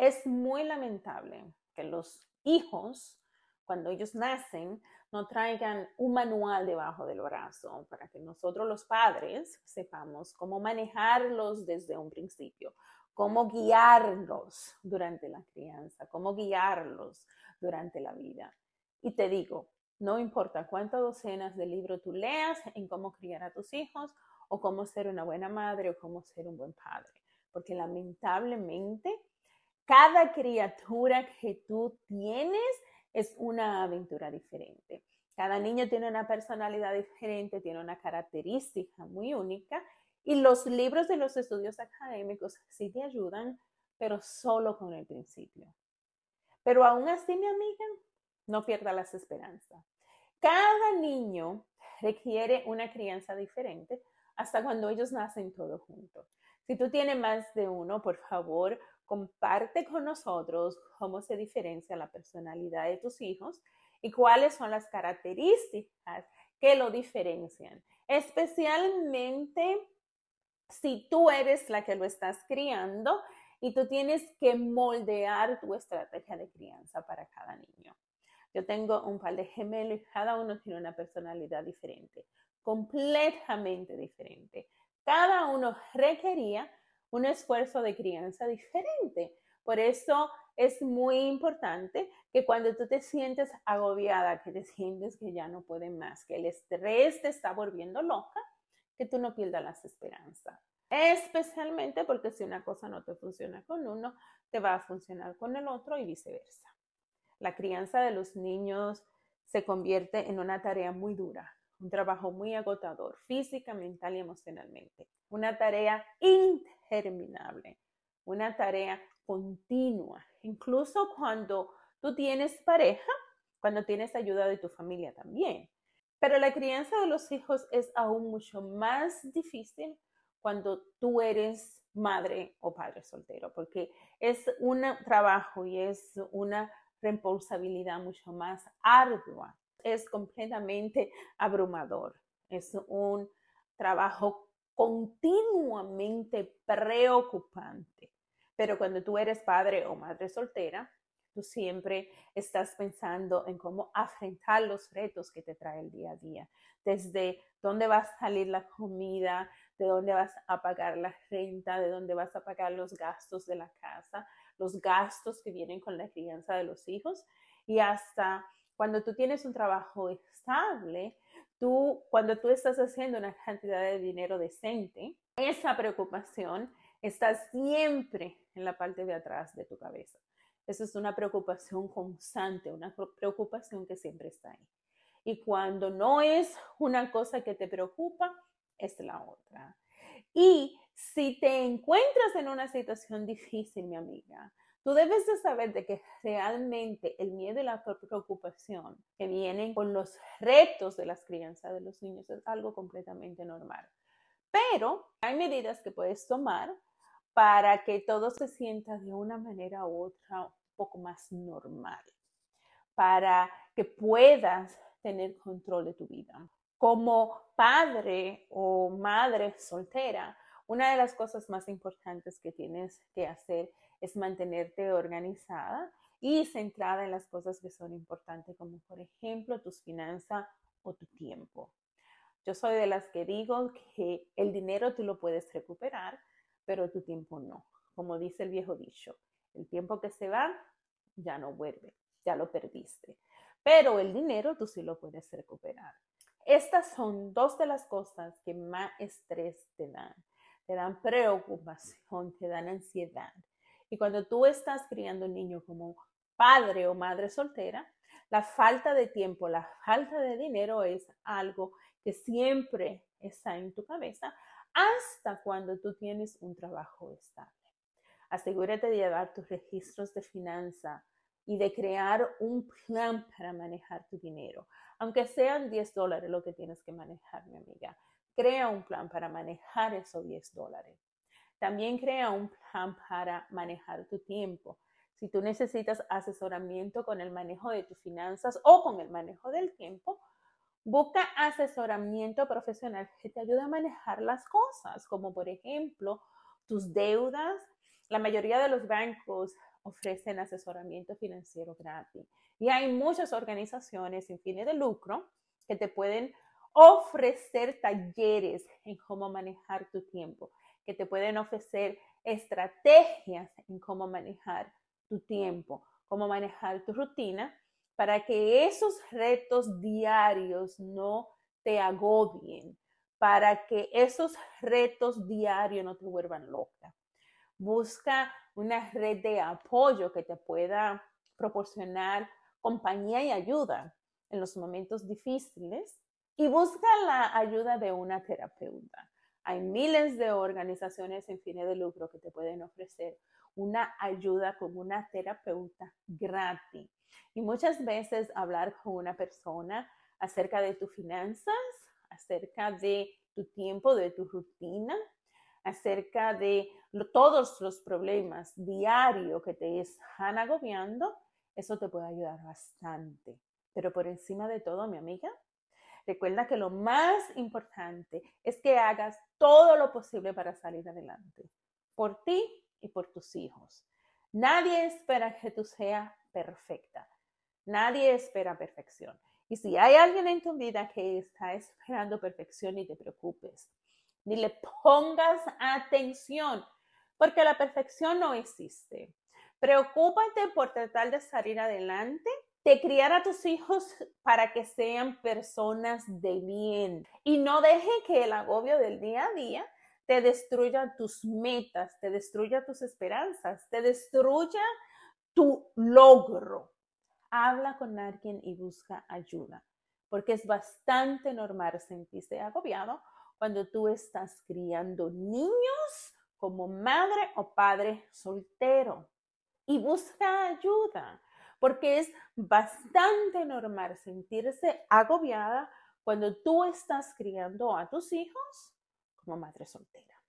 Es muy lamentable que los hijos, cuando ellos nacen, no traigan un manual debajo del brazo para que nosotros los padres sepamos cómo manejarlos desde un principio, cómo guiarlos durante la crianza, cómo guiarlos durante la vida. Y te digo, no importa cuántas docenas de libros tú leas en cómo criar a tus hijos o cómo ser una buena madre o cómo ser un buen padre, porque lamentablemente cada criatura que tú tienes es una aventura diferente. Cada niño tiene una personalidad diferente, tiene una característica muy única y los libros de los estudios académicos sí te ayudan, pero solo con el principio. Pero aún así, mi amiga, no pierda las esperanzas. Cada niño requiere una crianza diferente hasta cuando ellos nacen todos juntos. Si tú tienes más de uno, por favor, comparte con nosotros cómo se diferencia la personalidad de tus hijos y cuáles son las características que lo diferencian. Especialmente si tú eres la que lo estás criando y tú tienes que moldear tu estrategia de crianza para cada niño. Yo tengo un par de gemelos y cada uno tiene una personalidad diferente, completamente diferente. Cada uno requería un esfuerzo de crianza diferente. Por eso es muy importante que cuando tú te sientes agobiada, que te sientes que ya no puedes más, que el estrés te está volviendo loca, que tú no pierdas las esperanzas. Especialmente porque si una cosa no te funciona con uno, te va a funcionar con el otro y viceversa. La crianza de los niños se convierte en una tarea muy dura, un trabajo muy agotador, física, mental y emocionalmente. Una tarea interminable, una tarea continua, incluso cuando tú tienes pareja, cuando tienes ayuda de tu familia también. Pero la crianza de los hijos es aún mucho más difícil cuando tú eres madre o padre soltero, porque es un trabajo y es una responsabilidad mucho más ardua es completamente abrumador. Es un trabajo continuamente preocupante. Pero cuando tú eres padre o madre soltera, tú siempre estás pensando en cómo afrontar los retos que te trae el día a día. Desde dónde va a salir la comida, de dónde vas a pagar la renta, de dónde vas a pagar los gastos de la casa, los gastos que vienen con la crianza de los hijos y hasta cuando tú tienes un trabajo estable, tú, cuando tú estás haciendo una cantidad de dinero decente, esa preocupación está siempre en la parte de atrás de tu cabeza. Esa es una preocupación constante, una preocupación que siempre está ahí. Y cuando no es una cosa que te preocupa, es la otra. Y si te encuentras en una situación difícil, mi amiga, Tú debes de saber de que realmente el miedo y la preocupación que vienen con los retos de las crianzas de los niños es algo completamente normal. Pero hay medidas que puedes tomar para que todo se sienta de una manera u otra un poco más normal, para que puedas tener control de tu vida. Como padre o madre soltera, una de las cosas más importantes que tienes que hacer es mantenerte organizada y centrada en las cosas que son importantes, como por ejemplo tus finanzas o tu tiempo. Yo soy de las que digo que el dinero tú lo puedes recuperar, pero tu tiempo no. Como dice el viejo dicho, el tiempo que se va ya no vuelve, ya lo perdiste. Pero el dinero tú sí lo puedes recuperar. Estas son dos de las cosas que más estrés te dan. Te dan preocupación, te dan ansiedad. Y cuando tú estás criando un niño como padre o madre soltera, la falta de tiempo, la falta de dinero es algo que siempre está en tu cabeza hasta cuando tú tienes un trabajo estable. Asegúrate de llevar tus registros de finanza y de crear un plan para manejar tu dinero. Aunque sean 10 dólares lo que tienes que manejar, mi amiga, crea un plan para manejar esos 10 dólares. También crea un plan para manejar tu tiempo. Si tú necesitas asesoramiento con el manejo de tus finanzas o con el manejo del tiempo, busca asesoramiento profesional que te ayude a manejar las cosas, como por ejemplo tus deudas. La mayoría de los bancos ofrecen asesoramiento financiero gratis. Y hay muchas organizaciones sin fines de lucro que te pueden ofrecer talleres en cómo manejar tu tiempo, que te pueden ofrecer estrategias en cómo manejar tu tiempo, cómo manejar tu rutina, para que esos retos diarios no te agobien, para que esos retos diarios no te vuelvan loca. Busca una red de apoyo que te pueda proporcionar compañía y ayuda en los momentos difíciles y busca la ayuda de una terapeuta. Hay miles de organizaciones sin fines de lucro que te pueden ofrecer una ayuda con una terapeuta gratis. Y muchas veces hablar con una persona acerca de tus finanzas, acerca de tu tiempo, de tu rutina, acerca de todos los problemas diarios que te están agobiando, eso te puede ayudar bastante. Pero por encima de todo, mi amiga, recuerda que lo más importante es que hagas todo lo posible para salir adelante, por ti y por tus hijos. Nadie espera que tú seas perfecta. Nadie espera perfección. Y si hay alguien en tu vida que está esperando perfección, ni te preocupes, ni le pongas atención, porque la perfección no existe. Preocúpate por tratar de salir adelante, de criar a tus hijos para que sean personas de bien. Y no deje que el agobio del día a día te destruya tus metas, te destruya tus esperanzas, te destruya tu logro. Habla con alguien y busca ayuda, porque es bastante normal sentirse agobiado cuando tú estás criando niños como madre o padre soltero. Y busca ayuda, porque es bastante normal sentirse agobiada cuando tú estás criando a tus hijos como madre soltera.